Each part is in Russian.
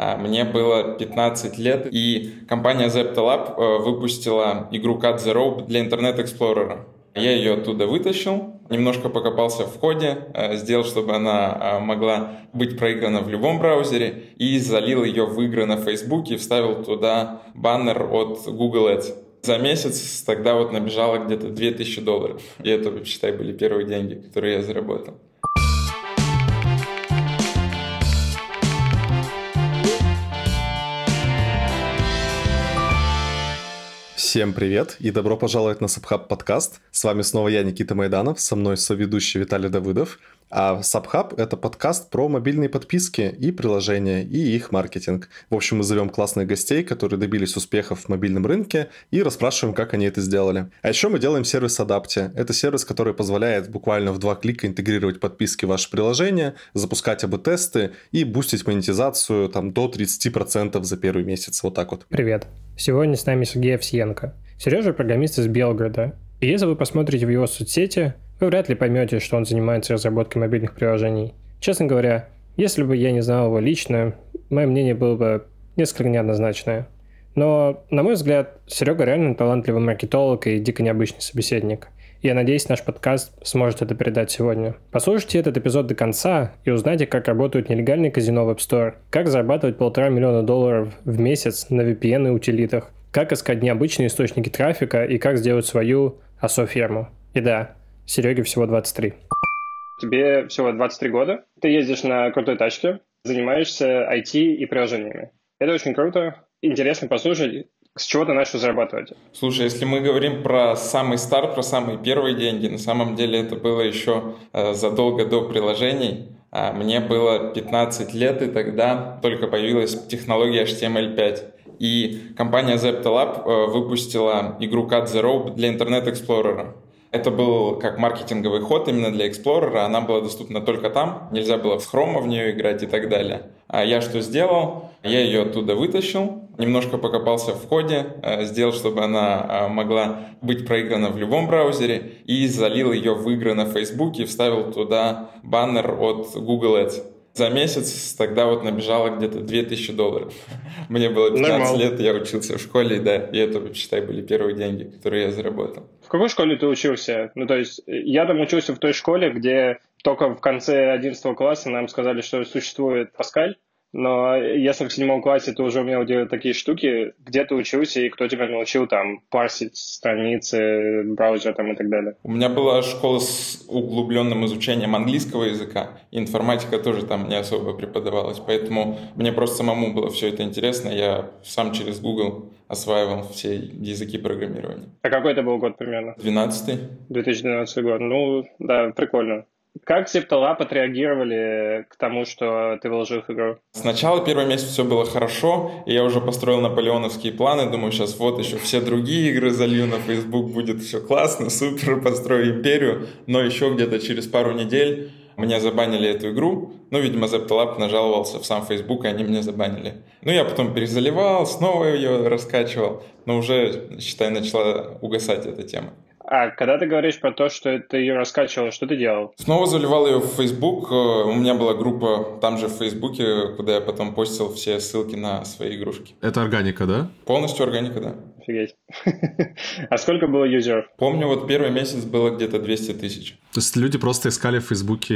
А, мне было 15 лет, и компания Zeptalab э, выпустила игру Cut the Rope для Explorer. Я ее оттуда вытащил, немножко покопался в коде, э, сделал, чтобы она э, могла быть проиграна в любом браузере, и залил ее в игры на Facebook и вставил туда баннер от Google Ads. За месяц тогда вот набежало где-то 2000 долларов. И это, считай, были первые деньги, которые я заработал. Всем привет и добро пожаловать на Subhub подкаст. С вами снова я, Никита Майданов, со мной соведущий Виталий Давыдов. А Subhub — это подкаст про мобильные подписки и приложения, и их маркетинг. В общем, мы зовем классных гостей, которые добились успехов в мобильном рынке, и расспрашиваем, как они это сделали. А еще мы делаем сервис Adapti. Это сервис, который позволяет буквально в два клика интегрировать подписки в ваше приложение, запускать АБ-тесты и бустить монетизацию там, до 30% за первый месяц. Вот так вот. Привет. Сегодня с нами Сергей Овсиенко. Сережа – программист из Белгорода. И если вы посмотрите в его соцсети, вы вряд ли поймете, что он занимается разработкой мобильных приложений. Честно говоря, если бы я не знал его лично, мое мнение было бы несколько неоднозначное. Но, на мой взгляд, Серега реально талантливый маркетолог и дико необычный собеседник. Я надеюсь, наш подкаст сможет это передать сегодня. Послушайте этот эпизод до конца и узнайте, как работают нелегальные казино в App Store, как зарабатывать полтора миллиона долларов в месяц на VPN и утилитах, как искать необычные источники трафика и как сделать свою АСО-ферму. И да, Сереге всего 23. Тебе всего 23 года, ты ездишь на крутой тачке, занимаешься IT и приложениями. Это очень круто. Интересно послушать, с чего ты начал зарабатывать? Слушай, если мы говорим про самый старт, про самые первые деньги, на самом деле это было еще э, задолго до приложений. А мне было 15 лет, и тогда только появилась технология HTML5. И компания Zeptalab э, выпустила игру Cut the Rope для Internet Explorer. Это был как маркетинговый ход именно для Explorer, она была доступна только там, нельзя было в Chrome в нее играть и так далее. А я что сделал? Я ее оттуда вытащил, немножко покопался в коде, э, сделал, чтобы она э, могла быть проиграна в любом браузере, и залил ее в игры на Facebook и вставил туда баннер от Google Ads. За месяц тогда вот набежало где-то 2000 долларов. Мне было 15 Нормал. лет, я учился в школе, да, и это, считай, были первые деньги, которые я заработал. В какой школе ты учился? Ну, то есть, я там учился в той школе, где только в конце 11 класса нам сказали, что существует Паскаль, но если в седьмом классе ты уже умел делать такие штуки, где ты учился и кто тебя научил там парсить страницы, браузер там и так далее? У меня была школа с углубленным изучением английского языка, и информатика тоже там не особо преподавалась, поэтому мне просто самому было все это интересно, я сам через Google осваивал все языки программирования. А какой это был год примерно? 12 2012 год. Ну, да, прикольно. Как Zip-Lab отреагировали к тому, что ты вложил в игру? Сначала первый месяц все было хорошо, и я уже построил наполеоновские планы, думаю, сейчас вот еще все другие игры залью на Facebook, будет все классно, супер, построю империю, но еще где-то через пару недель мне забанили эту игру. Ну, видимо, Zeptalab нажаловался в сам Facebook, и они меня забанили. Ну, я потом перезаливал, снова ее раскачивал, но уже, считай, начала угасать эта тема. А когда ты говоришь про то, что ты ее раскачивал, что ты делал? Снова заливал ее в Facebook. Э, у меня была группа там же в Фейсбуке, куда я потом постил все ссылки на свои игрушки. Это органика, да? Полностью органика, да. Офигеть. а сколько было юзеров? Помню, вот первый месяц было где-то 200 тысяч. То есть люди просто искали в Фейсбуке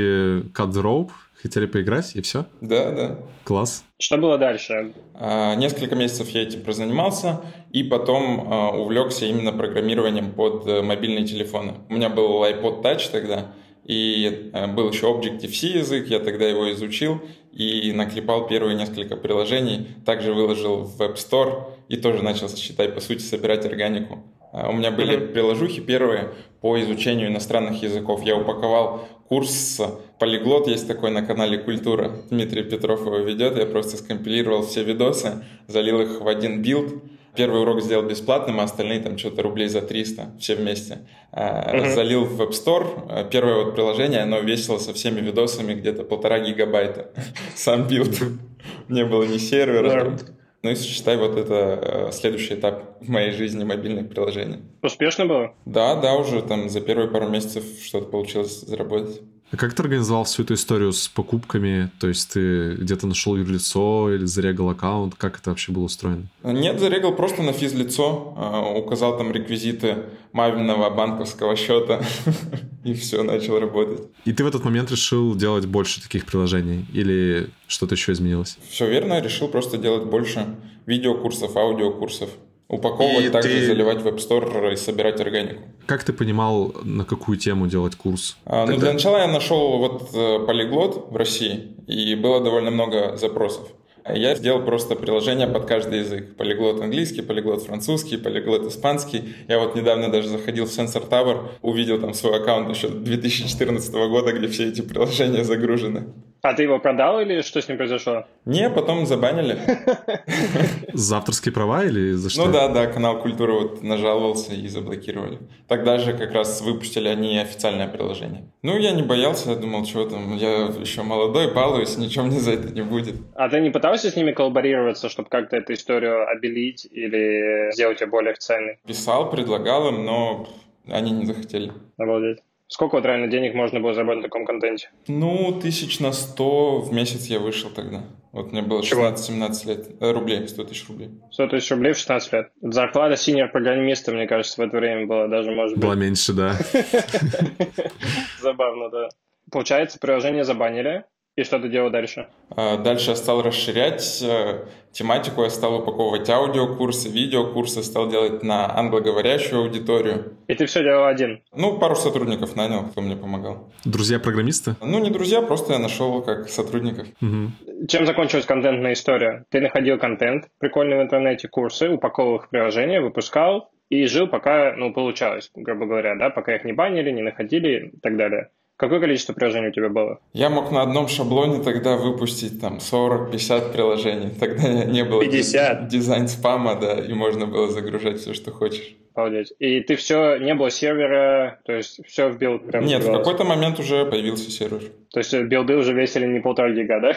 Cut the Rope, хотели поиграть, и все? Да, да. Класс. Что было дальше? А, несколько месяцев я этим прозанимался, и потом а, увлекся именно программированием под э, мобильные телефоны. У меня был iPod Touch тогда, и э, был еще Objective-C язык, я тогда его изучил и наклепал первые несколько приложений, также выложил в App Store и тоже начал, считай, по сути, собирать органику. А, у меня были приложухи первые по изучению иностранных языков. Я упаковал курс полиглот, есть такой на канале Культура. Дмитрий Петров его ведет. Я просто скомпилировал все видосы, залил их в один build. Первый урок сделал бесплатным, а остальные там что-то рублей за 300, все вместе. Uh-huh. Залил в App Store. А, первое вот приложение, оно весило со всеми видосами где-то полтора гигабайта. Сам build. Не было ни сервера. Ну и считай, вот это э, следующий этап в моей жизни мобильных приложений. Успешно было? Да, да, уже там за первые пару месяцев что-то получилось заработать. А как ты организовал всю эту историю с покупками? То есть ты где-то нашел юрлицо или зарегал аккаунт? Как это вообще было устроено? Нет, зарегал просто на физлицо, а, указал там реквизиты маминого банковского счета и все, начал работать. И ты в этот момент решил делать больше таких приложений или что-то еще изменилось? Все верно, решил просто делать больше видеокурсов, аудиокурсов. Упаковывать, и также ты... заливать в App Store и собирать органику. Как ты понимал, на какую тему делать курс? А, ну, для начала я нашел вот э, полиглот в России, и было довольно много запросов. Я сделал просто приложение под каждый язык. Полиглот английский, полиглот французский, полиглот испанский. Я вот недавно даже заходил в Sensor Tower, увидел там свой аккаунт еще 2014 года, где все эти приложения загружены. А ты его продал или что с ним произошло? Не, потом забанили. За авторские права или за что? Ну да, да, канал Культура вот нажаловался и заблокировали. Тогда же как раз выпустили они официальное приложение. Ну, я не боялся, я думал, что там, я еще молодой, балуюсь, ничего мне за это не будет. А ты не пытался с ними коллаборироваться, чтобы как-то эту историю обелить или сделать ее более официальной? Писал, предлагал им, но они не захотели. Обалдеть. Сколько вот реально денег можно было заработать на таком контенте? Ну, тысяч на сто в месяц я вышел тогда. Вот мне было 16-17 лет. Э, рублей, 100 тысяч рублей. 100 тысяч рублей в 16 лет. Зарплата синер-программиста, мне кажется, в это время была даже, может быть... Была меньше, да. Забавно, да. Получается, приложение забанили, и что ты делал дальше? А, дальше я стал расширять э, тематику, я стал упаковывать аудиокурсы, видеокурсы, стал делать на англоговорящую аудиторию. И ты все делал один? Ну, пару сотрудников нанял, кто мне помогал. Друзья-программисты? Ну, не друзья, просто я нашел как сотрудников. Угу. Чем закончилась контентная история? Ты находил контент прикольный в интернете, курсы, упаковывал их в приложение, выпускал, и жил пока, ну, получалось, грубо говоря, да, пока их не банили, не находили и так далее. Какое количество приложений у тебя было? Я мог на одном шаблоне тогда выпустить там 40-50 приложений. Тогда не было 50? дизайн спама, да, и можно было загружать все, что хочешь. Обалдеть. И ты все, не было сервера, то есть все вбил прям Нет, в какой-то момент уже появился сервер. То есть билды уже весили не полтора гига, да?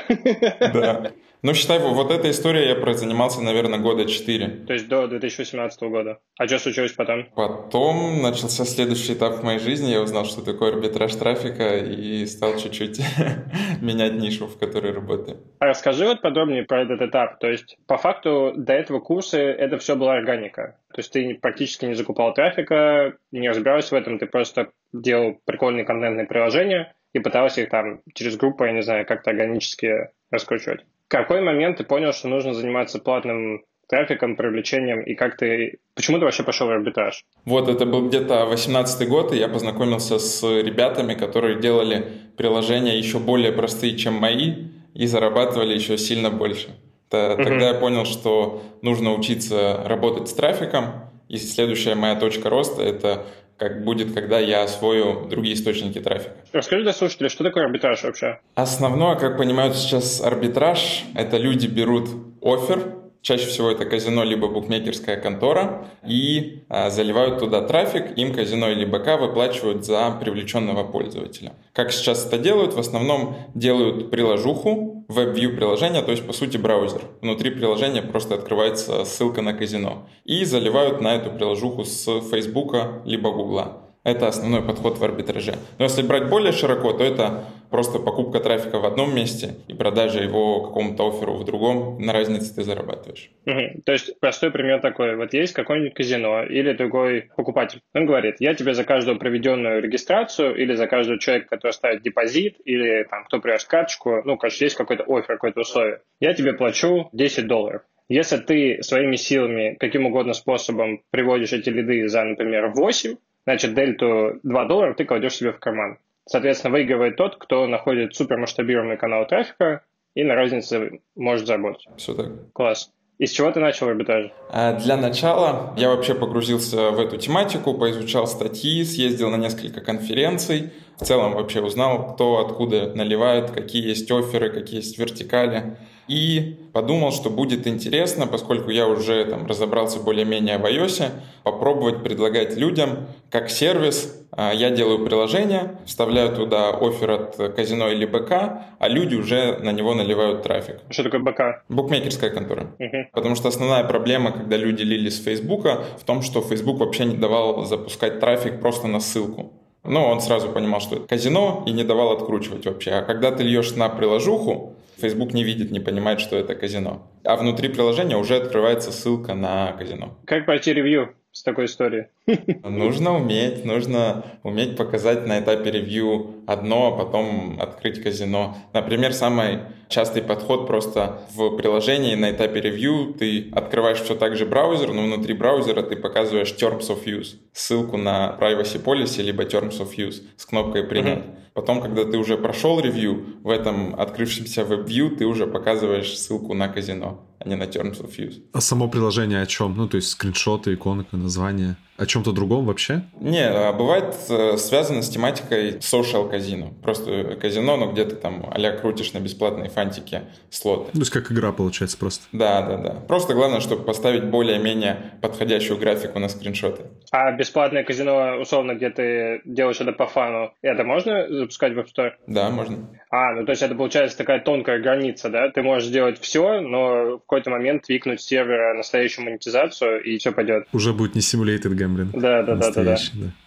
Да. Ну, считай, вот эта история я занимался, наверное, года 4. То есть до 2018 года. А что случилось потом? Потом начался следующий этап в моей жизни. Я узнал, что такое арбитраж трафика и стал чуть-чуть менять нишу, в которой работаю. А расскажи вот подробнее про этот этап. То есть, по факту, до этого курса это все была органика. То есть ты практически не закупал трафика, не разбирался в этом, ты просто делал прикольные контентные приложения и пытался их там через группу, я не знаю, как-то органически раскручивать какой момент ты понял, что нужно заниматься платным трафиком, привлечением, и как ты... Почему ты вообще пошел в арбитраж? Вот, это был где-то 18 год, и я познакомился с ребятами, которые делали приложения еще более простые, чем мои, и зарабатывали еще сильно больше. Тогда uh-huh. я понял, что нужно учиться работать с трафиком, и следующая моя точка роста — это как будет, когда я освою другие источники трафика. Расскажи для слушателей, что такое арбитраж вообще? Основное, как понимают сейчас арбитраж, это люди берут офер, Чаще всего это казино либо букмекерская контора и а, заливают туда трафик, им казино или БК выплачивают за привлеченного пользователя. Как сейчас это делают? В основном делают приложуху, веб-вью приложения, то есть по сути браузер. Внутри приложения просто открывается ссылка на казино. И заливают на эту приложуху с Facebook либо Google. Это основной подход в арбитраже. Но если брать более широко, то это просто покупка трафика в одном месте и продажа его какому-то оферу в другом. На разнице ты зарабатываешь. Угу. То есть простой пример такой. Вот есть какое-нибудь казино или другой покупатель. Он говорит, я тебе за каждую проведенную регистрацию или за каждого человека, который ставит депозит или там кто привез карточку, ну, короче, есть какой-то офер, какое-то условие. Я тебе плачу 10 долларов. Если ты своими силами, каким угодно способом приводишь эти лиды за, например, 8, значит, дельту 2 доллара ты кладешь себе в карман. Соответственно, выигрывает тот, кто находит супермасштабированный канал трафика и на разнице может заработать. Все так. Класс. Из чего ты начал арбитраж? А, для начала я вообще погрузился в эту тематику, поизучал статьи, съездил на несколько конференций. В целом вообще узнал, кто откуда наливает, какие есть оферы, какие есть вертикали. И подумал, что будет интересно, поскольку я уже там разобрался более-менее в iOS, попробовать предлагать людям как сервис. А, я делаю приложение, вставляю туда офер от казино или БК, а люди уже на него наливают трафик. Что такое БК? Букмекерская контора. Угу. Потому что основная проблема, когда люди лили с Фейсбука, в том, что Facebook вообще не давал запускать трафик просто на ссылку. Ну, он сразу понимал, что это казино, и не давал откручивать вообще. А когда ты льешь на приложуху, Facebook не видит, не понимает, что это казино. А внутри приложения уже открывается ссылка на казино. Как пройти ревью с такой историей? Нужно уметь, нужно уметь показать на этапе ревью одно, а потом открыть казино. Например, самый частый подход просто в приложении на этапе ревью ты открываешь все так же браузер, но внутри браузера ты показываешь Terms of Use, ссылку на Privacy Policy либо Terms of Use с кнопкой «Принять». Mm-hmm. Потом, когда ты уже прошел ревью, в этом открывшемся веб-вью ты уже показываешь ссылку на казино, а не на Terms of Use. А само приложение о чем? Ну, то есть скриншоты, иконка, название? О чем-то другом вообще? Не, а бывает э, связано с тематикой social казино. Просто казино, но где ты там а крутишь на бесплатной фантике слоты. То есть как игра получается просто. Да, да, да. Просто главное, чтобы поставить более-менее подходящую графику на скриншоты. А бесплатное казино, условно, где ты делаешь это по фану, это можно запускать в App Store? Да, можно. А, ну то есть это получается такая тонкая граница, да? Ты можешь сделать все, но в какой-то момент твикнуть сервера настоящую монетизацию, и все пойдет. Уже будет не симулятор гемблин. Да, да, да, да, да.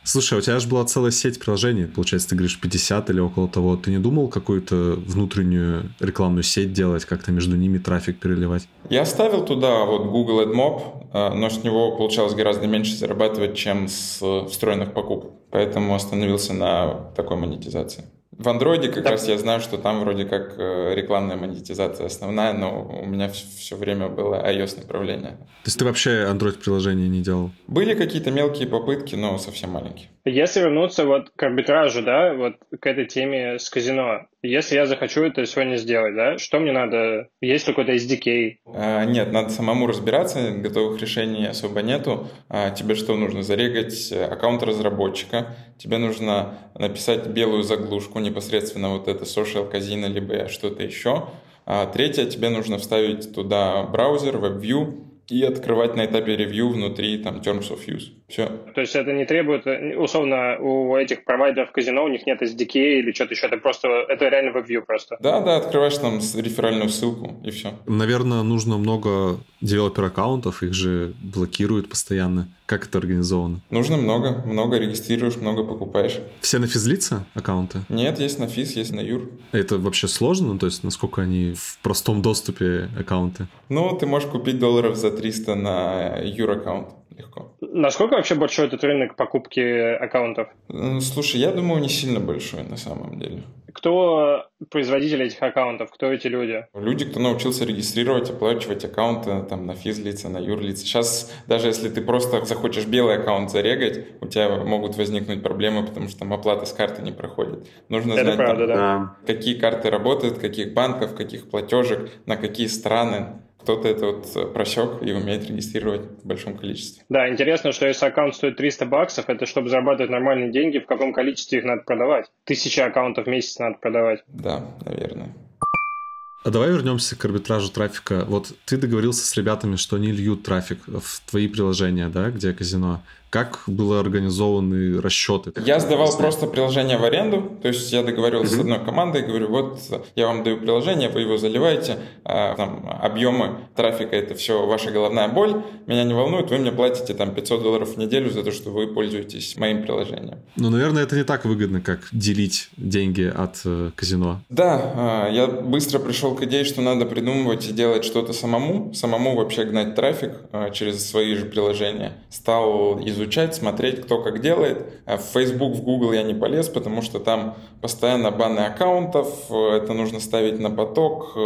Слушай, а у тебя же была целая сеть приложений, получается, ты говоришь 50 или около того. Ты не думал какую-то внутреннюю рекламную сеть делать, как-то между ними трафик переливать? Я ставил туда вот Google AdMob, э, но с него получалось гораздо меньше зарабатывать, чем с встроенных покупок. Поэтому остановился на такой монетизации. В андроиде как да. раз я знаю, что там вроде как э, рекламная монетизация основная, но у меня все время было iOS направление. То есть ты вообще Android-приложение не делал? Были какие-то мелкие попытки, но совсем маленькие. Если вернуться вот к арбитражу, да, вот к этой теме с казино, если я захочу это сегодня сделать, да, что мне надо? Есть какой-то SDK? А, нет, надо самому разбираться, готовых решений особо нету. А, тебе что нужно? Зарегать аккаунт разработчика, тебе нужно написать белую заглушку, непосредственно вот это social казино, либо что-то еще. А, третье, тебе нужно вставить туда браузер, WebView, и открывать на этапе ревью внутри там Terms of Use. Все. То есть это не требует, условно, у этих провайдеров казино у них нет SDK или что-то еще, это просто, это реально WebView просто. Да, да, открываешь там реферальную ссылку и все. Наверное, нужно много девелопер-аккаунтов, их же блокируют постоянно. Как это организовано? Нужно много. Много регистрируешь, много покупаешь. Все на физлица аккаунты? Нет, есть на физ, есть на юр. Это вообще сложно? Ну, то есть, насколько они в простом доступе аккаунты? Ну, ты можешь купить долларов за 300 на юр аккаунт легко. Насколько вообще большой этот рынок покупки аккаунтов? Слушай, я думаю, не сильно большой на самом деле. Кто производители этих аккаунтов? Кто эти люди? Люди, кто научился регистрировать, оплачивать аккаунты там, на физлица, на юрлица. Сейчас, даже если ты просто захочешь белый аккаунт зарегать, у тебя могут возникнуть проблемы, потому что там оплата с карты не проходит. Нужно Это знать, правда, там, да. какие карты работают, каких банков, каких платежек, на какие страны кто-то это вот просек и умеет регистрировать в большом количестве. Да, интересно, что если аккаунт стоит 300 баксов, это чтобы зарабатывать нормальные деньги, в каком количестве их надо продавать? Тысяча аккаунтов в месяц надо продавать. Да, наверное. А давай вернемся к арбитражу трафика. Вот ты договорился с ребятами, что они льют трафик в твои приложения, да, где казино. Как было организованы расчеты? Я сдавал просто приложение в аренду, то есть я договорился mm-hmm. с одной командой, говорю, вот я вам даю приложение, вы его заливаете, а, там, объемы трафика это все ваша головная боль, меня не волнует, вы мне платите там 500 долларов в неделю за то, что вы пользуетесь моим приложением. Ну, наверное, это не так выгодно, как делить деньги от э, казино. Да, э, я быстро пришел к идее, что надо придумывать и делать что-то самому, самому вообще гнать трафик э, через свои же приложения. Стал из изучать, смотреть, кто как делает. А в Facebook, в Google я не полез, потому что там постоянно баны аккаунтов, это нужно ставить на поток,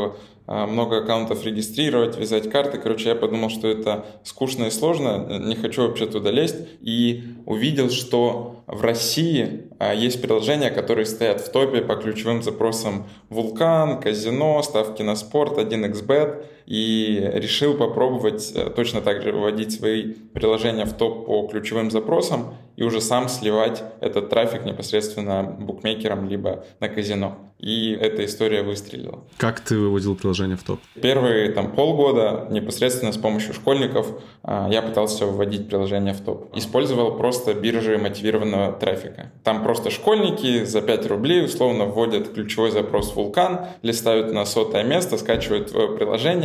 а, много аккаунтов регистрировать, вязать карты. Короче, я подумал, что это скучно и сложно, не хочу вообще туда лезть. И увидел, что в России а, есть приложения, которые стоят в топе по ключевым запросам «Вулкан», «Казино», «Ставки на спорт», 1xBet. И решил попробовать э, точно так же вводить свои приложения в топ по ключевым запросам и уже сам сливать этот трафик непосредственно букмекерам либо на казино. и эта история выстрелила. Как ты выводил приложение в топ? Первые там полгода непосредственно с помощью школьников а, я пытался вводить приложение в топ. Использовал просто биржи мотивированного трафика. Там просто школьники за 5 рублей условно вводят ключевой запрос «Вулкан», листают на сотое место, скачивают твое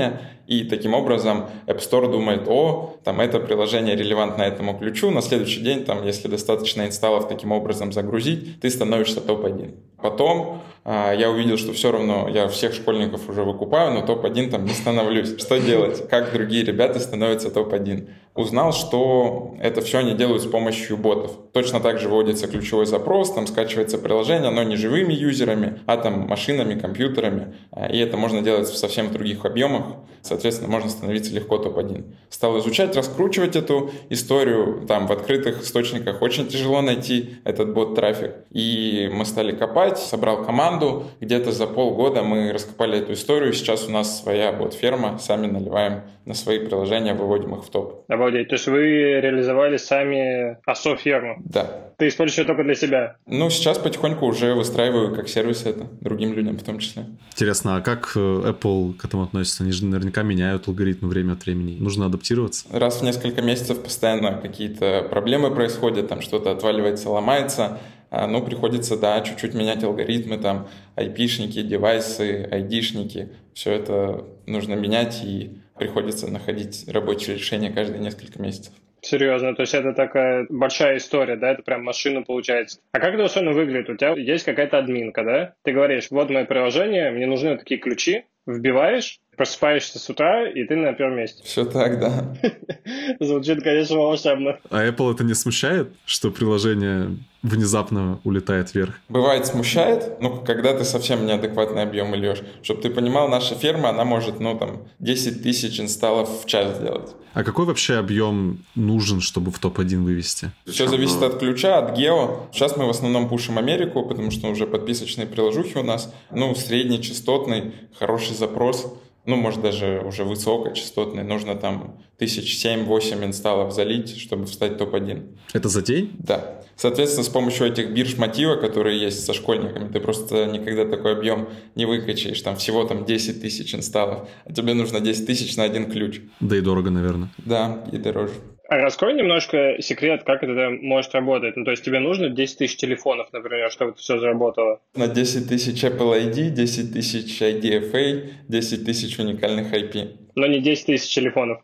приложение, и таким образом App Store думает, о, там это приложение релевантно этому ключу, на следующий день, там, если достаточно инсталлов таким образом загрузить, ты становишься топ-1. Потом я увидел, что все равно я всех школьников уже выкупаю, но топ-1 там не становлюсь. Что делать? Как другие ребята становятся топ-1? Узнал, что это все они делают с помощью ботов. Точно так же вводится ключевой запрос, там скачивается приложение, но не живыми юзерами, а там машинами, компьютерами. А, и это можно делать в совсем других объемах. Соответственно, можно становиться легко топ-1. Стал изучать, раскручивать эту историю. Там в открытых источниках очень тяжело найти этот бот-трафик. И мы стали копать, собрал команду. Где-то за полгода мы раскопали эту историю. Сейчас у нас своя бот-ферма. Сами наливаем на свои приложения, выводим их в топ. Обалдеть. То есть вы реализовали сами АСО-ферму? Да. Ты используешь ее только для себя? Ну, сейчас потихоньку уже выстраиваю как сервис это, другим людям в том числе. Интересно, а как э, Apple к этому относится? Они же наверняка меняют алгоритмы время от времени. Нужно адаптироваться? Раз в несколько месяцев постоянно какие-то проблемы происходят, там что-то отваливается, ломается, ну, приходится, да, чуть-чуть менять алгоритмы, там, IP-шники, девайсы, ID-шники, все это нужно менять и приходится находить рабочие решения каждые несколько месяцев. Серьезно, то есть это такая большая история, да, это прям машина получается. А как это условно выглядит? У тебя есть какая-то админка, да? Ты говоришь, вот мое приложение, мне нужны такие ключи, вбиваешь, просыпаешься с утра, и ты на первом месте. Все так, да. Звучит, конечно, волшебно. А Apple это не смущает, что приложение внезапно улетает вверх? Бывает смущает, ну, когда ты совсем неадекватный объем льешь. Чтобы ты понимал, наша ферма, она может, ну, там, 10 тысяч инсталлов в час сделать. А какой вообще объем нужен, чтобы в топ-1 вывести? Все зависит от ключа, от гео. Сейчас мы в основном пушим Америку, потому что уже подписочные приложухи у нас. Ну, средний, частотный, хороший запрос ну, может, даже уже высокочастотный, нужно там тысяч семь-восемь инсталлов залить, чтобы встать топ-1. Это за день? Да. Соответственно, с помощью этих бирж мотива, которые есть со школьниками, ты просто никогда такой объем не выкачаешь. Там всего там 10 тысяч инсталлов, а тебе нужно 10 тысяч на один ключ. Да и дорого, наверное. Да, и дороже. А раскрой немножко секрет, как это может работать. Ну, то есть тебе нужно 10 тысяч телефонов, например, чтобы это все заработало? На 10 тысяч Apple ID, 10 тысяч IDFA, 10 тысяч уникальных IP но не 10 тысяч телефонов.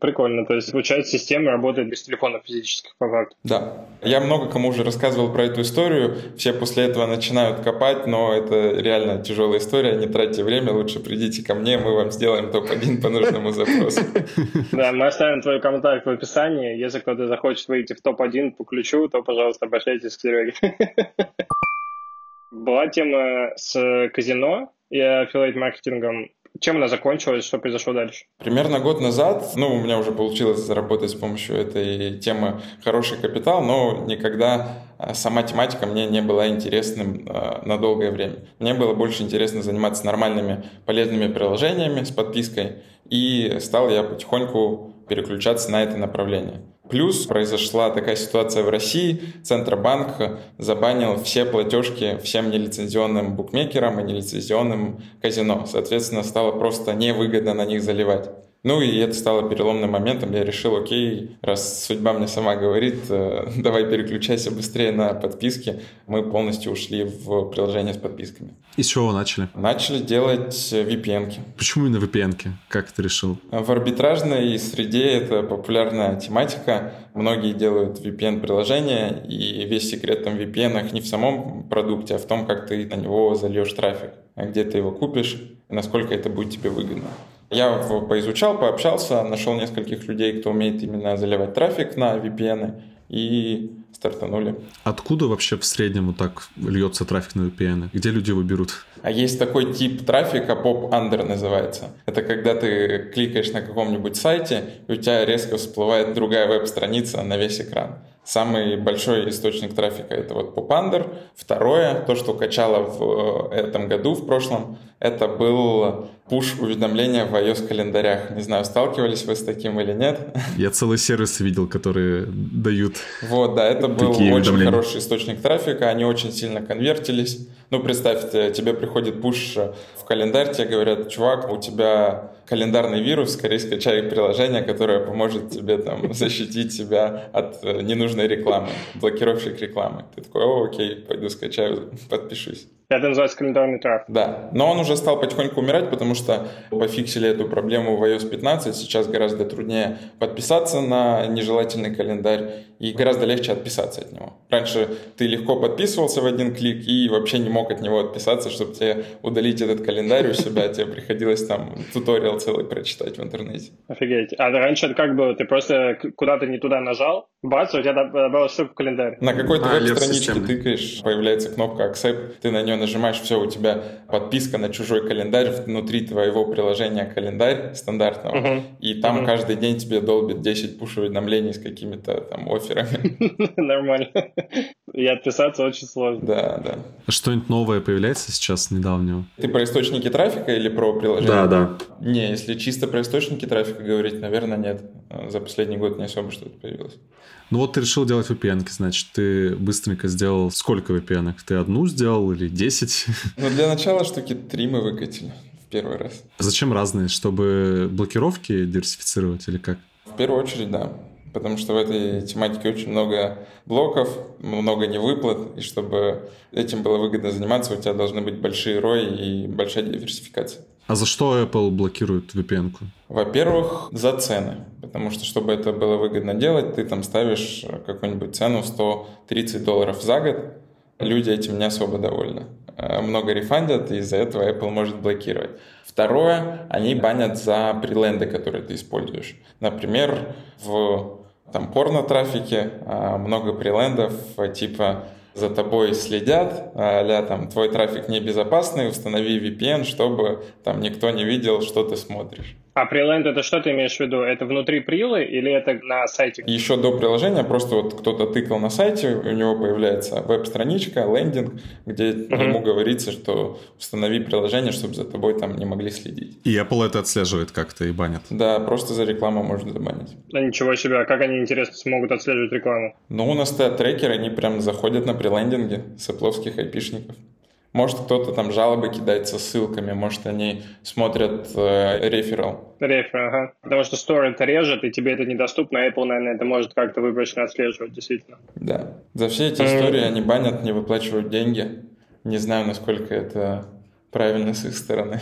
Прикольно. То есть, получается, система работает без телефонов физических по факту. Да. Я много кому уже рассказывал про эту историю. Все после этого начинают копать, но это реально тяжелая история. Не тратьте время, лучше придите ко мне, мы вам сделаем топ-1 по нужному запросу. Да, мы оставим твой контакт в описании. Если кто-то захочет выйти в топ-1 по ключу, то, пожалуйста, обращайтесь к Сереге. Была тема с казино и аффилейт-маркетингом. Чем она закончилась, что произошло дальше? Примерно год назад, ну, у меня уже получилось заработать с помощью этой темы хороший капитал, но никогда а, сама тематика мне не была интересным э, на долгое время. Мне было больше интересно заниматься нормальными полезными приложениями с подпиской, и стал я потихоньку переключаться на это направление. Плюс произошла такая ситуация в России. Центробанк забанил все платежки всем нелицензионным букмекерам и нелицензионным казино. Соответственно, стало просто невыгодно на них заливать. Ну и это стало переломным моментом. Я решил, окей, раз судьба мне сама говорит, э, давай переключайся быстрее на подписки. Мы полностью ушли в приложение с подписками. И с чего начали? Начали делать VPN. -ки. Почему именно VPN? -ки? Как ты решил? В арбитражной среде это популярная тематика. Многие делают VPN-приложения, и весь секрет там VPN не в самом продукте, а в том, как ты на него зальешь трафик, а где ты его купишь, и насколько это будет тебе выгодно. Я поизучал, пообщался, нашел нескольких людей, кто умеет именно заливать трафик на VPN, и стартанули. Откуда вообще в среднем вот так льется трафик на VPN? Где люди его берут? А есть такой тип трафика, поп-андер называется. Это когда ты кликаешь на каком-нибудь сайте, и у тебя резко всплывает другая веб-страница на весь экран. Самый большой источник трафика это вот Попандер. Второе, то, что качало в э, этом году, в прошлом, это был пуш уведомления в iOS календарях. Не знаю, сталкивались вы с таким или нет. Я целый сервис видел, которые дают Вот, да, это был очень хороший источник трафика, они очень сильно конвертились. Ну, представь, тебе приходит пуш в календарь, тебе говорят, чувак, у тебя календарный вирус, скорее скачай приложение, которое поможет тебе там защитить себя от э, ненужной рекламы, блокировщик рекламы. Ты такой, о, окей, пойду скачаю, подпишусь. Это называется календарный трафик. Да, но он уже стал потихоньку умирать, потому что пофиксили эту проблему в iOS 15. Сейчас гораздо труднее подписаться на нежелательный календарь и гораздо легче отписаться от него. Раньше ты легко подписывался в один клик и вообще не мог от него отписаться, чтобы тебе удалить этот календарь у себя, тебе приходилось там туториал целый прочитать в интернете. Офигеть. А раньше это как было? Ты просто куда-то не туда нажал, бац, у тебя добавилась ссылка в календарь. На какой-то а, веб-страничке тыкаешь, появляется кнопка Accept, ты на нее нажимаешь, все, у тебя подписка на чужой календарь внутри твоего приложения календарь стандартного, uh-huh. и там uh-huh. каждый день тебе долбит 10 пуш-уведомлений с какими-то там офферами. Нормально. И отписаться очень сложно. Да, да. А что-нибудь новое появляется сейчас недавнего? Ты про источники трафика или про приложение? Да, да. Не, если чисто про источники трафика говорить, наверное, нет. За последний год не особо что-то появилось. Ну вот ты решил делать VPN, значит, ты быстренько сделал сколько VPN? Ты одну сделал или 10? Ну, для начала штуки три мы выкатили в первый раз. А зачем разные? Чтобы блокировки диверсифицировать или как? В первую очередь, да. Потому что в этой тематике очень много блоков, много невыплат, и чтобы этим было выгодно заниматься, у тебя должны быть большие ROI и большая диверсификация. А за что Apple блокирует VPN-ку? Во-первых, за цены. Потому что, чтобы это было выгодно делать, ты там ставишь какую-нибудь цену в 130 долларов за год. Люди этим не особо довольны. Э, много рефандят, и из-за этого Apple может блокировать. Второе, они банят за приленды, которые ты используешь. Например, в там порно-трафике а, много прилендов типа за тобой следят, а там твой трафик небезопасный, установи VPN, чтобы там никто не видел, что ты смотришь. А Preland это что ты имеешь в виду? Это внутри прилы или это на сайте? Еще до приложения просто вот кто-то тыкал на сайте, у него появляется веб-страничка, лендинг, где uh-huh. ему говорится, что установи приложение, чтобы за тобой там не могли следить. И Apple это отслеживает как-то и банит? Да, просто за рекламу можно забанить. Да ничего себе, а как они, интересно, смогут отслеживать рекламу? Ну, у нас стоят трекеры, они прям заходят на прилендинги с эпловских айпишников. Может, кто-то там жалобы кидает со ссылками, может, они смотрят э, реферал. Реферал, ага. Потому что Store это режет, и тебе это недоступно, а Apple, наверное, это может как-то выборочно отслеживать, действительно. Да. За все эти истории они банят, не выплачивают деньги. Не знаю, насколько это правильно с их стороны.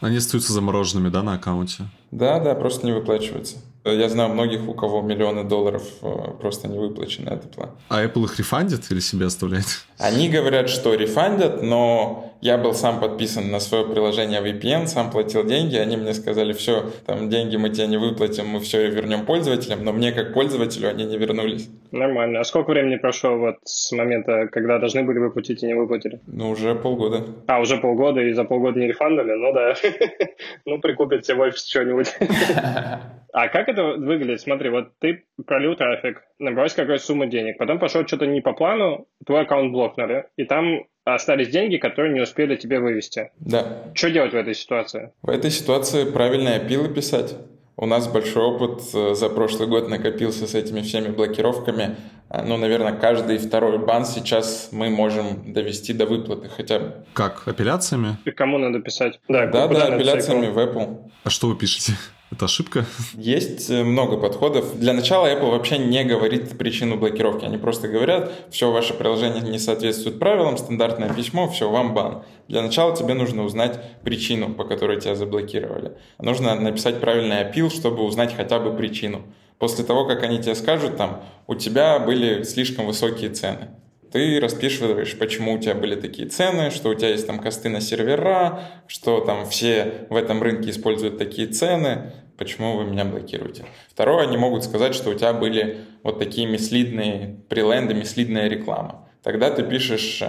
Они остаются замороженными, да, на аккаунте? Да, да, просто не выплачиваются. Я знаю многих, у кого миллионы долларов э, просто не выплачены от Apple. А Apple их рефандит или себе оставляет? Они говорят, что рефандят, но я был сам подписан на свое приложение VPN, сам платил деньги, они мне сказали, все, там деньги мы тебе не выплатим, мы все вернем пользователям, но мне как пользователю они не вернулись. Нормально. А сколько времени прошло вот с момента, когда должны были выплатить и не выплатили? Ну, уже полгода. А, уже полгода, и за полгода не рефандали? Ну да. Ну, прикупят тебе в офис что-нибудь. А как это выглядит? Смотри, вот ты пролил трафик, набралась какая-то сумма денег, потом пошел что-то не по плану, твой аккаунт блокнули, и там остались деньги, которые не успели тебе вывести. Да. Что делать в этой ситуации? В этой ситуации правильные опилы писать. У нас большой опыт э, за прошлый год накопился с этими всеми блокировками. А, ну, наверное, каждый второй бан сейчас мы можем довести до выплаты хотя бы. Как? Апелляциями? И кому надо писать? Да, да, да апелляциями в Apple. А что вы пишете? Это ошибка? Есть э, много подходов. Для начала Apple вообще не говорит причину блокировки. Они просто говорят, все, ваше приложение не соответствует правилам, стандартное письмо, все, вам бан. Для начала тебе нужно узнать причину, по которой тебя заблокировали. Нужно написать правильный опил, чтобы узнать хотя бы причину. После того, как они тебе скажут, там, у тебя были слишком высокие цены ты расписываешь, почему у тебя были такие цены, что у тебя есть там косты на сервера, что там все в этом рынке используют такие цены, почему вы меня блокируете. Второе, они могут сказать, что у тебя были вот такие мислидные приленды, мислидная реклама. Тогда ты пишешь,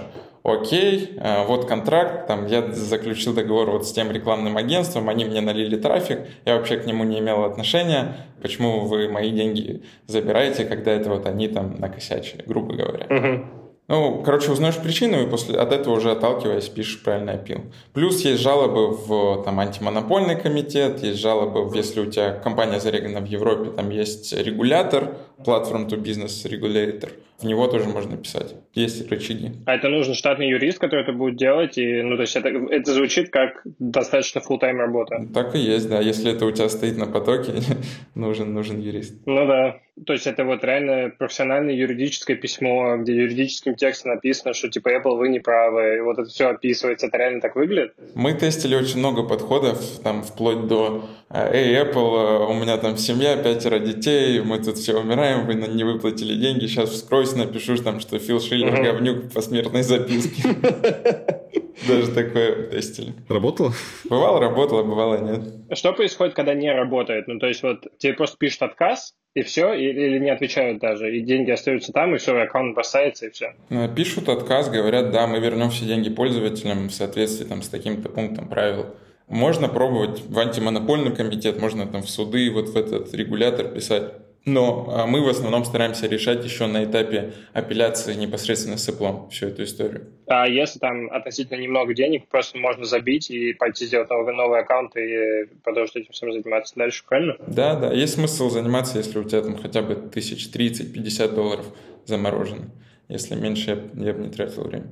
окей, э, вот контракт, там я заключил договор вот с тем рекламным агентством, они мне налили трафик, я вообще к нему не имел отношения, почему вы мои деньги забираете, когда это вот они там накосячили, грубо говоря. Uh-huh. Ну, короче, узнаешь причину и после от этого уже отталкиваясь пишешь правильный апил. Плюс есть жалобы в там, антимонопольный комитет, есть жалобы, если у тебя компания зарегана в Европе, там есть регулятор, Platform to Business Regulator, в него тоже можно писать. Есть рычаги. А это нужен штатный юрист, который это будет делать? И, ну, то есть это, это звучит как достаточно full-time работа. Так и есть, да. Если это у тебя стоит на потоке, нужен, нужен юрист. Ну да. То есть это вот реально профессиональное юридическое письмо, где юридическим текстом написано, что типа Apple, вы не правы, и вот это все описывается. Это реально так выглядит? Мы тестили очень много подходов, там вплоть до «Эй, Apple, э, у меня там семья, пятеро детей, мы тут все умираем, вы не выплатили деньги, сейчас вскроюсь, напишу там, что Фил Шиллер uh-huh. говнюк по смертной записке». Даже такое тестили. Работало? Бывало, работало, бывало, нет. Что происходит, когда не работает? Ну, то есть вот тебе просто пишут отказ, и все, или не отвечают даже, и деньги остаются там, и все, аккаунт бросается, и все. Ну, пишут отказ, говорят, да, мы вернем все деньги пользователям в соответствии там, с таким-то пунктом правил. Можно пробовать в антимонопольный комитет, можно там в суды, вот в этот регулятор писать. Но а, мы в основном стараемся решать еще на этапе апелляции непосредственно с Apple всю эту историю. А если там относительно немного денег, просто можно забить и пойти сделать новый, новый аккаунт и продолжить этим всем заниматься дальше, правильно? Да, да. Есть смысл заниматься, если у тебя там хотя бы тысяч тридцать, пятьдесят долларов заморожено. Если меньше, я, я бы не тратил время.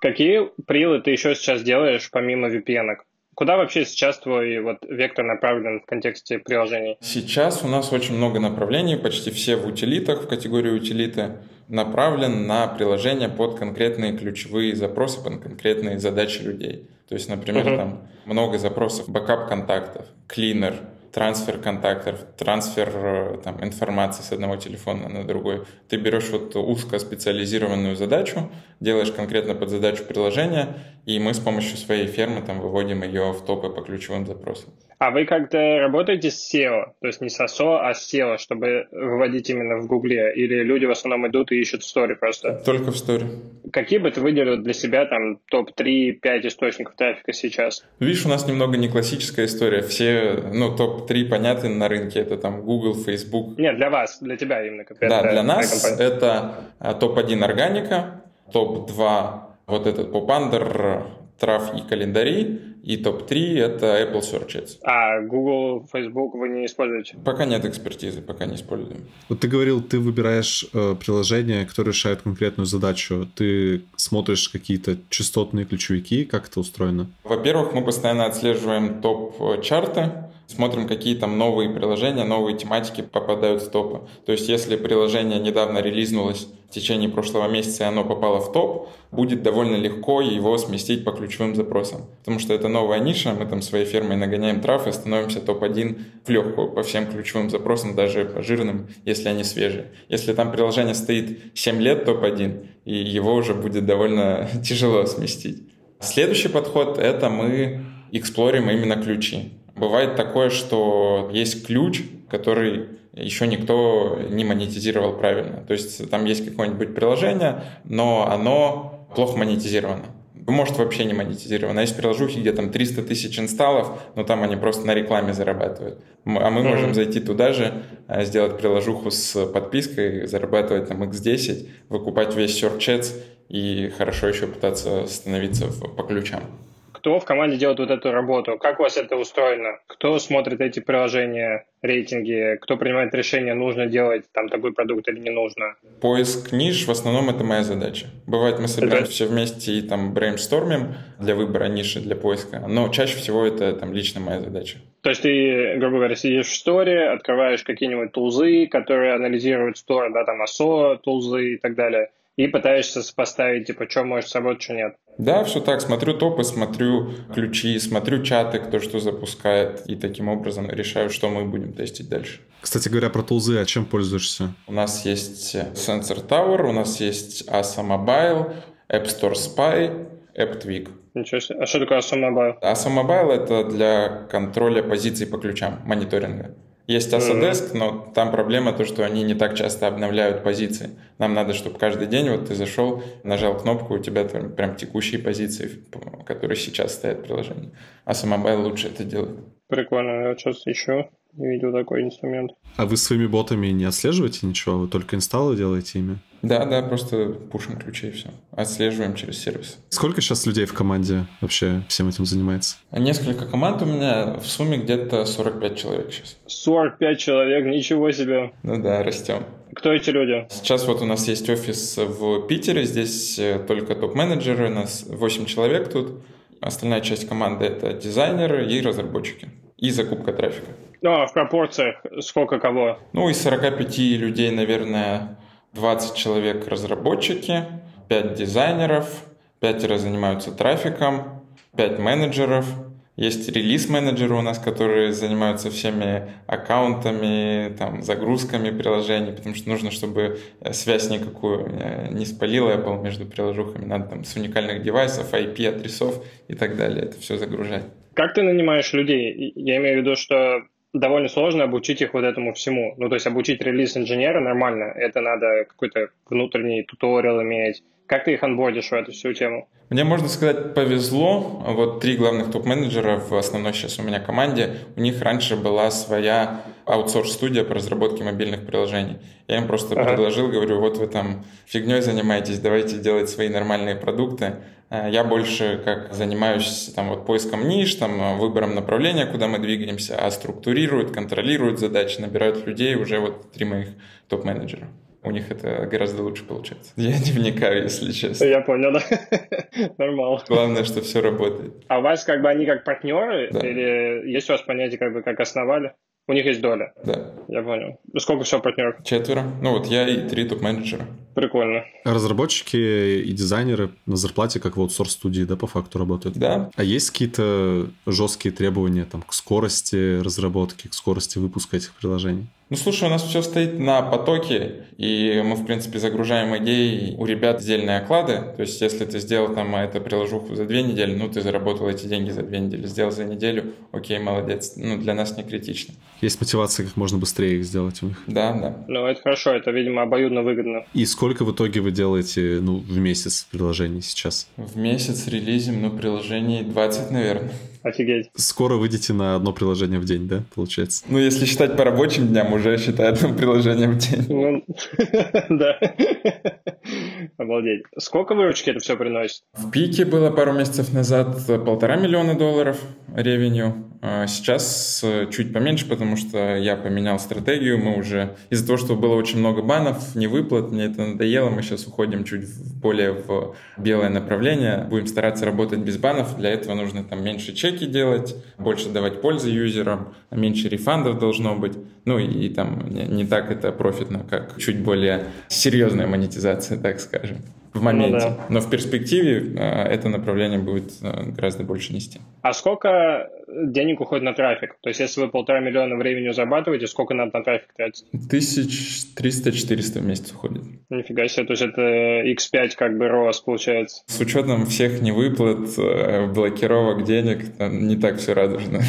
Какие прилы ты еще сейчас делаешь помимо VPN-ок? Куда вообще сейчас твой вот вектор направлен в контексте приложений? Сейчас у нас очень много направлений, почти все в утилитах, в категории утилиты, направлен на приложения под конкретные ключевые запросы, под конкретные задачи людей. То есть, например, uh-huh. там много запросов backup контактов, cleaner, трансфер контактов, трансфер э, там, информации с одного телефона на другой. Ты берешь вот узкоспециализированную задачу, делаешь конкретно под задачу приложения, и мы с помощью своей фермы там выводим ее в топы по ключевым запросам. А вы как-то работаете с SEO? То есть не с SEO, а с SEO, чтобы выводить именно в Гугле? Или люди в основном идут и ищут в сторе просто? Только в сторе. Какие бы ты выделил для себя там топ-3, 5 источников трафика сейчас? Видишь, у нас немного не классическая история. Все, ну, топ-3 понятны на рынке. Это там Google, Facebook. Нет, для вас, для тебя именно конкретно. Да, для нас это а, топ-1 органика, топ-2 вот этот попандер, трав и календари, и топ-3 это Apple Search Ads. А Google, Facebook вы не используете? Пока нет экспертизы, пока не используем. Вот ты говорил, ты выбираешь э, приложение, которое решает конкретную задачу. Ты смотришь какие-то частотные ключевики, как это устроено? Во-первых, мы постоянно отслеживаем топ-чарты, смотрим, какие там новые приложения, новые тематики попадают в топы. То есть, если приложение недавно релизнулось в течение прошлого месяца, и оно попало в топ, будет довольно легко его сместить по ключевым запросам. Потому что это новая ниша, мы там своей фермой нагоняем трав и становимся топ-1 в легкую по всем ключевым запросам, даже по жирным, если они свежие. Если там приложение стоит 7 лет топ-1, и его уже будет довольно тяжело сместить. Следующий подход — это мы эксплорим именно ключи. Бывает такое, что есть ключ, который еще никто не монетизировал правильно. То есть там есть какое-нибудь приложение, но оно плохо монетизировано. Может, вообще не монетизировано. Есть приложухи, где там 300 тысяч инсталлов, но там они просто на рекламе зарабатывают. А мы можем зайти туда же, э, сделать приложуху с подпиской, зарабатывать там X10, выкупать весь Search Ads и хорошо еще пытаться становиться по ключам. Кто в команде делает вот эту работу? Как у вас это устроено? Кто смотрит эти приложения, рейтинги? Кто принимает решение, нужно делать там такой продукт или не нужно? Поиск ниш в основном это моя задача. Бывает, мы собираемся это... все вместе и там брейнстормим для выбора ниши, для поиска, но чаще всего это там лично моя задача. То есть ты, грубо говоря, сидишь в сторе, открываешь какие-нибудь тулзы, которые анализируют стор, да, там ASO, тулзы и так далее, и пытаешься сопоставить, типа, что может сработать, что нет. Да, все так. Смотрю топы, смотрю ключи, смотрю чаты, кто что запускает, и таким образом решаю, что мы будем тестить дальше. Кстати говоря, про тулзы, а чем пользуешься? У нас есть Sensor Tower, у нас есть ASA Mobile, App Store Spy, AppTwig. Ничего себе. А что такое ASA Mobile? ASA Mobile — это для контроля позиций по ключам, мониторинга. Есть Asadesk, но там проблема то, что они не так часто обновляют позиции. Нам надо, чтобы каждый день вот ты зашел, нажал кнопку, у тебя там прям текущие позиции, которые сейчас стоят в приложении. ASOMobile лучше это делает. Прикольно, я сейчас еще не видел такой инструмент. А вы своими ботами не отслеживаете ничего? Вы только инсталлы делаете ими? Да, да, просто пушим ключи и все. Отслеживаем через сервис. Сколько сейчас людей в команде вообще всем этим занимается? Несколько команд у меня, в сумме где-то 45 человек сейчас. 45 человек, ничего себе. Ну да, растем. Кто эти люди? Сейчас вот у нас есть офис в Питере, здесь э, только топ-менеджеры, у нас 8 человек тут. Остальная часть команды — это дизайнеры и разработчики. И закупка трафика. Ну, а в пропорциях сколько кого? Ну, из 45 людей, наверное, 20 человек разработчики, 5 дизайнеров, 5 занимаются трафиком, 5 менеджеров — есть релиз-менеджеры у нас, которые занимаются всеми аккаунтами, там, загрузками приложений, потому что нужно, чтобы э, связь никакую э, не спалила Apple между приложухами. Надо там с уникальных девайсов, IP-адресов и так далее это все загружать. Как ты нанимаешь людей? Я имею в виду, что довольно сложно обучить их вот этому всему. Ну, то есть обучить релиз-инженера нормально. Это надо какой-то внутренний туториал иметь. Как ты их анбордишь в эту всю тему? Мне, можно сказать, повезло. Вот три главных топ-менеджера в основной сейчас у меня команде, у них раньше была своя аутсорс-студия по разработке мобильных приложений. Я им просто ага. предложил, говорю, вот вы там фигней занимаетесь, давайте делать свои нормальные продукты. Э, я больше как занимаюсь там вот поиском ниш, там выбором направления, куда мы двигаемся, а структурируют, контролируют задачи, набирают людей уже вот три моих топ-менеджера у них это гораздо лучше получается. Я не вникаю, если честно. Я понял, да. Нормально. Главное, что все работает. А у вас как бы они как партнеры? Да. Или есть у вас понятие как бы как основали? У них есть доля? Да. Я понял. Сколько всего партнеров? Четверо. Ну вот я и три топ-менеджера. Прикольно. Разработчики и дизайнеры на зарплате как в аутсорс-студии, да, по факту работают? Да. А есть какие-то жесткие требования там, к скорости разработки, к скорости выпуска этих приложений? Ну, слушай, у нас все стоит на потоке, и мы, в принципе, загружаем идеи. У ребят отдельные оклады. То есть, если ты сделал там это приложуху за две недели, ну, ты заработал эти деньги за две недели. Сделал за неделю, окей, молодец. Ну, для нас не критично. Есть мотивация как можно быстрее их сделать у них. Да, да. Ну, это хорошо, это, видимо, обоюдно выгодно. И сколько в итоге вы делаете, ну, в месяц приложений сейчас? В месяц релизим, ну, приложений 20, наверное. Офигеть. Скоро выйдете на одно приложение в день, да, получается? Ну, если считать по рабочим дням, уже считаю одно приложение в день. Ну, да. Обалдеть. Сколько выручки это все приносит? В пике было пару месяцев назад полтора миллиона долларов ревеню. А сейчас чуть поменьше, потому что я поменял стратегию. Мы уже из-за того, что было очень много банов, не выплат, мне это надоело. Мы сейчас уходим чуть более в белое направление. Будем стараться работать без банов. Для этого нужно там меньше чеки делать, больше давать пользы юзерам, меньше рефандов должно быть. Ну и, и там не, не так это профитно, как чуть более серьезная монетизация, так скажем в моменте. Ну, да. Но в перспективе э, это направление будет э, гораздо больше нести. А сколько денег уходит на трафик? То есть, если вы полтора миллиона времени зарабатываете, сколько надо на трафик тратить? Тысяч триста-четыреста в месяц уходит. Нифига себе, то есть это x5 как бы рост получается. С учетом всех невыплат, э, блокировок денег, не так все радужно.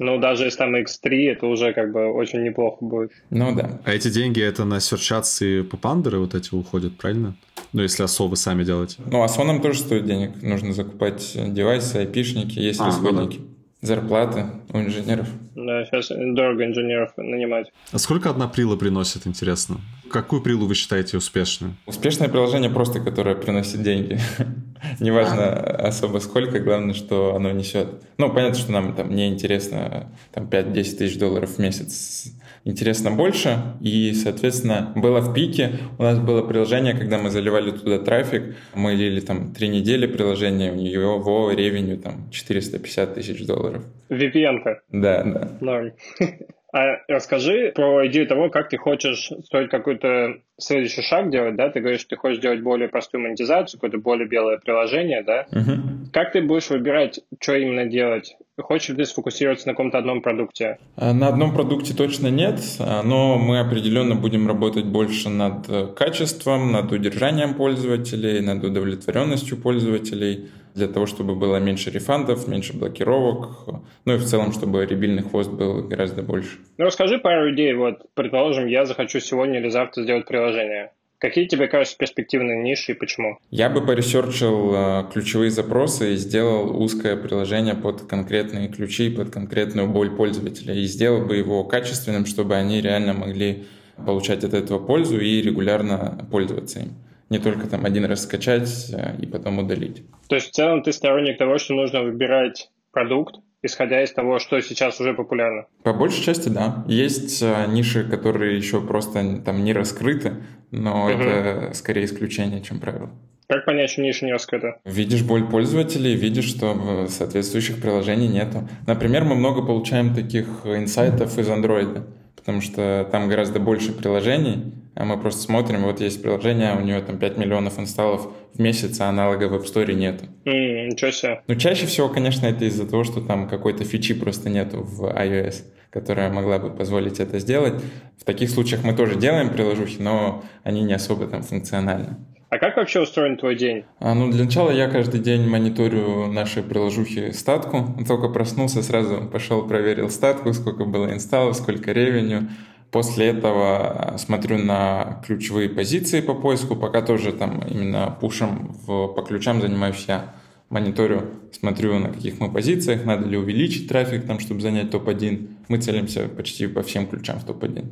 Ну, даже если там X3, это уже как бы очень неплохо будет. Ну да. А эти деньги это на серчации по пандеры вот эти уходят, правильно? Ну, если ОСО вы сами делаете. Ну, ОСО нам тоже стоит денег. Нужно закупать девайсы, айпишники, есть а, расходники. Ну, да. Зарплаты у инженеров. Да, сейчас дорого инженеров нанимать. А сколько одна прила приносит, интересно? Какую прилу вы считаете успешной? Успешное приложение просто, которое приносит деньги. Неважно особо сколько, главное, что оно несет. Ну, понятно, что нам там не интересно там 5-10 тысяч долларов в месяц интересно больше. И, соответственно, было в пике. У нас было приложение, когда мы заливали туда трафик, мы лили там три недели приложения, у него ревеню там 450 тысяч долларов. VPN-ка? Да, да. Норм. А расскажи про идею того, как ты хочешь строить какой-то следующий шаг делать, да? Ты говоришь, что ты хочешь делать более простую монетизацию, какое-то более белое приложение, да? Угу. Как ты будешь выбирать, что именно делать? Хочешь ли ты сфокусироваться на каком-то одном продукте? А, на одном продукте точно нет, а, но мы определенно будем работать больше над э, качеством, над удержанием пользователей, над удовлетворенностью пользователей для того, чтобы было меньше рефандов, меньше блокировок, ну и в целом, чтобы ребильный хвост был гораздо больше. Ну, расскажи пару идей. Вот, предположим, я захочу сегодня или завтра сделать приложение. Какие тебе кажутся перспективные ниши и почему? Я бы поресерчил э, ключевые запросы и сделал узкое приложение под конкретные ключи, под конкретную боль пользователя. И сделал бы его качественным, чтобы они реально могли получать от этого пользу и регулярно пользоваться им не только там один раз скачать э, и потом удалить. То есть в целом ты сторонник того, что нужно выбирать продукт, исходя из того, что сейчас уже популярно? По большей части, да. Есть э, ниши, которые еще просто там не раскрыты, но угу. это скорее исключение, чем правило. Как понять, что ниша не раскрыта? Видишь боль пользователей, видишь, что соответствующих приложений нету. Например, мы много получаем таких инсайтов из Android, потому что там гораздо больше приложений, а мы просто смотрим, вот есть приложение, у него там 5 миллионов инсталлов в месяц, а аналога в App Store нету. Mm, ничего себе. Ну, чаще всего, конечно, это из-за того, что там какой-то фичи просто нету в iOS, которая могла бы позволить это сделать. В таких случаях мы тоже делаем приложухи, но они не особо там функциональны. А как вообще устроен твой день? А, ну, для начала я каждый день мониторю наши приложухи статку. Только проснулся, сразу пошел, проверил статку, сколько было инсталлов, сколько ревеню. После этого смотрю на ключевые позиции по поиску, пока тоже там именно пушем в, по ключам занимаюсь я. Мониторю, смотрю, на каких мы позициях, надо ли увеличить трафик, там, чтобы занять топ-1. Мы целимся почти по всем ключам в топ-1.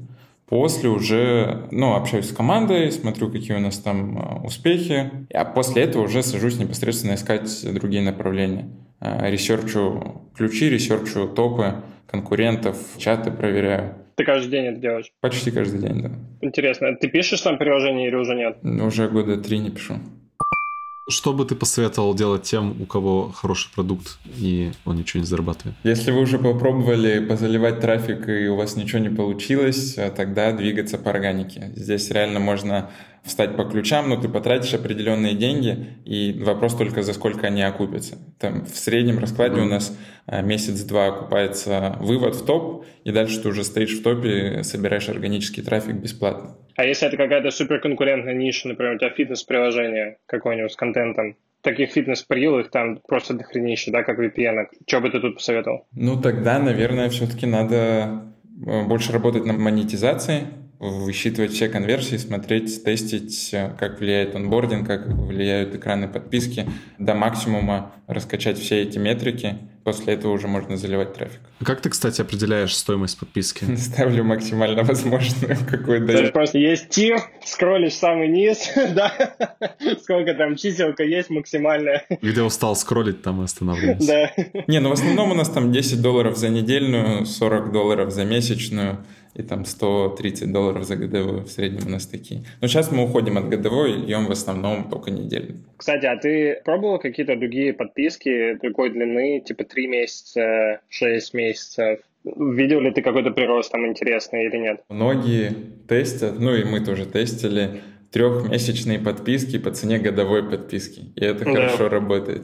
После уже, ну, общаюсь с командой, смотрю, какие у нас там а, успехи, а после этого уже сажусь непосредственно искать другие направления. А, ресерчу ключи, ресерчу топы конкурентов, чаты проверяю. Ты каждый день это делаешь? Почти каждый день, да. Интересно. Ты пишешь сам приложение или уже нет? Уже года три не пишу. Что бы ты посоветовал делать тем, у кого хороший продукт и он ничего не зарабатывает? Если вы уже попробовали позаливать трафик и у вас ничего не получилось, э, тогда двигаться по органике. Здесь реально можно встать по ключам, но ты потратишь определенные деньги, и вопрос только за сколько они окупятся. Там в среднем раскладе у нас э, месяц-два окупается вывод в топ, и дальше ты уже стоишь в топе, собираешь органический трафик бесплатно. А если это какая-то суперконкурентная ниша, например, у тебя фитнес-приложение какое-нибудь с контентом, таких фитнес-прилов там просто дохренище, да, как VPN. Что бы ты тут посоветовал? Ну, тогда, наверное, все-таки надо э, больше работать на монетизации, высчитывать все конверсии, смотреть, тестить, как влияет онбординг, как влияют экраны подписки, до максимума раскачать все эти метрики, после этого уже можно заливать трафик. Как ты, кстати, определяешь стоимость подписки? Ставлю максимально возможную, какую дает. То есть просто есть тир, скроллишь самый низ, да, сколько там чиселка есть максимальная. Где устал скроллить, там и останавливаешься. Да. Не, ну в основном у нас там 10 долларов за недельную, 40 долларов за месячную и там 130 долларов за годовую в среднем у нас такие. Но сейчас мы уходим от годовой и льем в основном только недельно. Кстати, а ты пробовал какие-то другие подписки другой длины, типа 3 месяца, 6 месяцев? Видел ли ты какой-то прирост там интересный или нет? Многие тестят, ну и мы тоже тестили, трехмесячные подписки по цене годовой подписки. И это да. хорошо работает.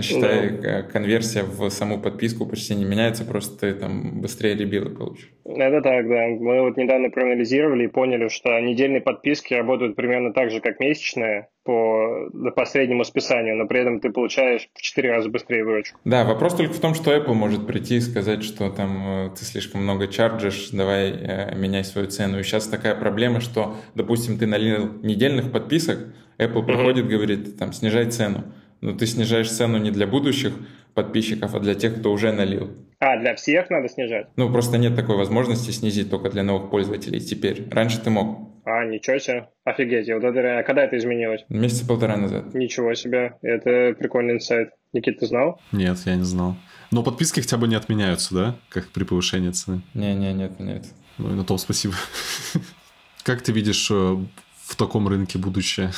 Считай, да. конверсия в саму подписку почти не меняется, просто ты там быстрее ребилы получишь. Это так, да. Мы вот недавно проанализировали и поняли, что недельные подписки работают примерно так же, как месячные по, по среднему списанию, но при этом ты получаешь в 4 раза быстрее выручку. Да, вопрос только в том, что Apple может прийти и сказать, что там э, ты слишком много чарджишь, давай э, меняй свою цену. И сейчас такая проблема, что, допустим, ты налил недельных подписок, Apple приходит, uh-huh. говорит, там, снижай цену но ты снижаешь цену не для будущих подписчиков, а для тех, кто уже налил. А, для всех надо снижать? Ну, просто нет такой возможности снизить только для новых пользователей теперь. Раньше ты мог. А, ничего себе. Офигеть. Вот это, а когда это изменилось? Месяца полтора назад. Ничего себе. Это прикольный инсайт. Никит, ты знал? Нет, я не знал. Но подписки хотя бы не отменяются, да? Как при повышении цены? Не-не, не отменяются. Ну и на том спасибо. Как ты видишь э, в таком рынке будущее?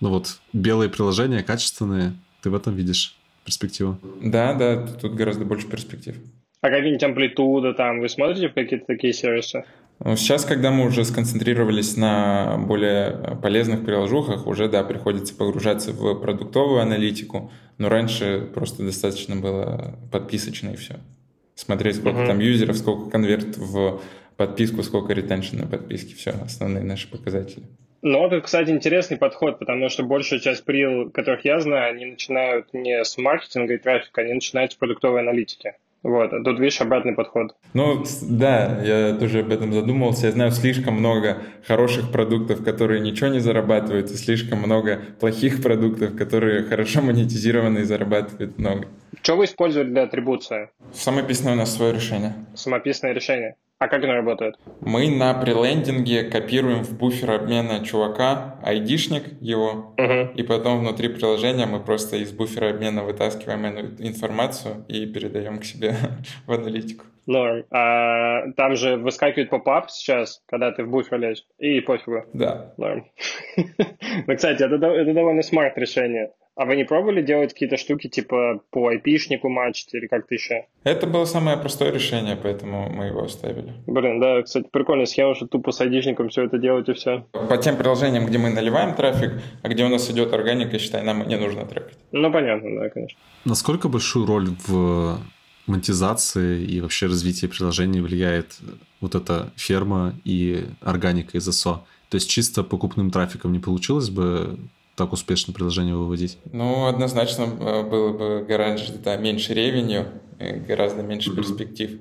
Ну вот, белые приложения, качественные, ты в этом видишь перспективу? Да, да, тут гораздо больше перспектив. А какие-нибудь амплитуды там, вы смотрите в какие-то такие сервисы? Ну, сейчас, когда мы уже сконцентрировались на более полезных приложухах, уже, да, приходится погружаться в продуктовую аналитику, но раньше просто достаточно было подписочно и все. Смотреть, сколько uh-huh. там юзеров, сколько конверт в подписку, сколько ретеншн на подписке, все, основные наши показатели. Ну, это, кстати, интересный подход, потому что большая часть прил, которых я знаю, они начинают не с маркетинга и трафика, они начинают с продуктовой аналитики. Вот, а тут, видишь, обратный подход. Ну, да, я тоже об этом задумывался. Я знаю слишком много хороших продуктов, которые ничего не зарабатывают, и слишком много плохих продуктов, которые хорошо монетизированы и зарабатывают много. Что вы использовали для атрибуции? Самописное у нас свое решение. Самописное решение. А как оно работает? Мы на прелендинге копируем в буфер обмена чувака, айдишник его, Угу. и потом внутри приложения мы просто из буфера обмена вытаскиваем эту информацию и передаем к себе в аналитику. Норм. А там же выскакивает pop-up сейчас, когда ты в буфер лезешь, и пофигу. Да. Норм. Ну, кстати, это, это довольно smart решение. А вы не пробовали делать какие-то штуки типа по IP-шнику матчить или как-то еще? Это было самое простое решение, поэтому мы его оставили. Блин, да, кстати, прикольная схема, что тупо с айдишником все это делать и все. По тем приложениям, где мы наливаем трафик, а где у нас идет органика, считай, нам не нужно трекать. Ну, понятно, да, конечно. Насколько большую роль в монетизации и вообще развитии приложений влияет вот эта ферма и органика из SO? То есть чисто покупным трафиком не получилось бы так успешно приложение выводить? Ну, однозначно э, было бы гораздо да, меньше ревеню, и гораздо меньше Мгм. перспектив.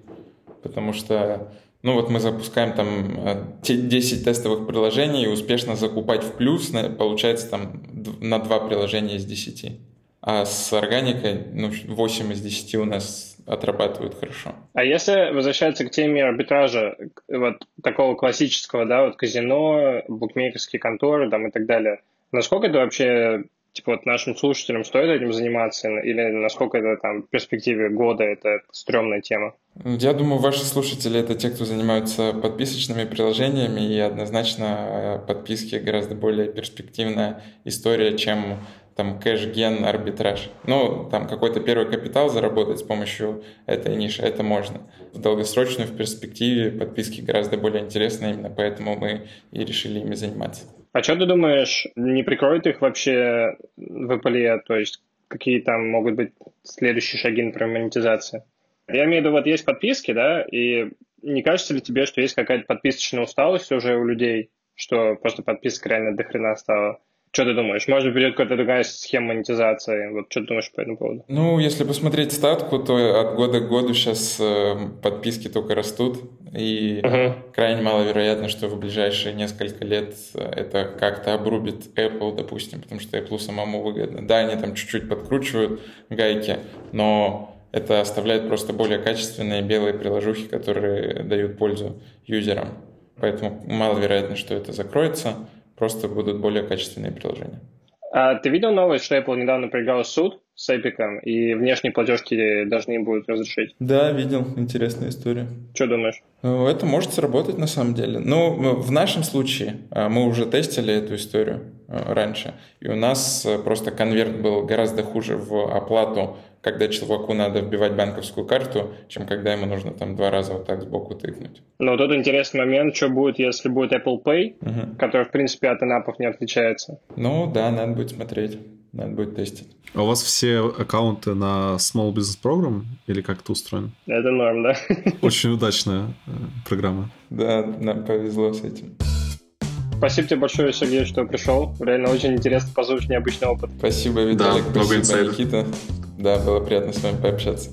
Потому что, ну вот мы запускаем там э, те 10 тестовых приложений и успешно закупать в плюс, получается там на два приложения из 10. А с органикой, ну, 8 из 10 у нас отрабатывают хорошо. А если возвращаться к теме арбитража, вот такого классического, да, вот казино, букмекерские конторы там и так далее, насколько это вообще, типа, вот нашим слушателям стоит этим заниматься, или насколько это там в перспективе года это стрёмная тема? Я думаю, ваши слушатели это те, кто занимаются подписочными приложениями, и однозначно э, подписки гораздо более перспективная история, чем там кэш-ген, арбитраж. Ну, там какой-то первый капитал заработать с помощью этой ниши, это можно. В долгосрочную, в перспективе подписки гораздо более интересны, именно поэтому мы и решили ими заниматься. А что ты думаешь, не прикроет их вообще в Apple? То есть какие там могут быть следующие шаги, например, монетизации? Я имею в виду, вот есть подписки, да, и не кажется ли тебе, что есть какая-то подписочная усталость уже у людей, что просто подписка реально до хрена стала? Что ты думаешь? Может придет какая-то другая схема монетизации? Вот что ты думаешь по этому поводу? Ну, если посмотреть статку, то от года к году сейчас подписки только растут, и Мгм. крайне маловероятно, что в ближайшие несколько лет э, это как-то обрубит Apple, допустим, потому что Apple самому выгодно. Да, они там чуть-чуть подкручивают гайки, но это оставляет просто более качественные белые приложухи, которые дают пользу юзерам. Поэтому маловероятно, что это закроется, просто будут более качественные приложения. А ты видел новость, что Apple недавно проиграл суд с Epic, и внешние платежки должны будут разрешить? Да, видел, интересная история. Что думаешь? Ну, Это может сработать на самом деле. Ну, в нашем случае а, мы уже тестили эту историю раньше, и у нас а, просто конверт был гораздо хуже в оплату, когда чуваку надо вбивать банковскую карту, чем когда ему нужно там два раза вот так сбоку тыкнуть. Но тут интересный момент, что будет, если будет Apple Pay, Мгм. который, в принципе, от инапов не отличается. Ну да, надо будет смотреть, надо будет тестить. А у вас все аккаунты на Small Business Program или как это устроено? Это норм, да? Очень удачная э, программа. Да, нам повезло с этим. Спасибо тебе большое, Сергей, что пришел. Реально очень интересно послушать необычный опыт. Спасибо, Виталик, много спасибо. Никита. Да, было приятно с вами пообщаться.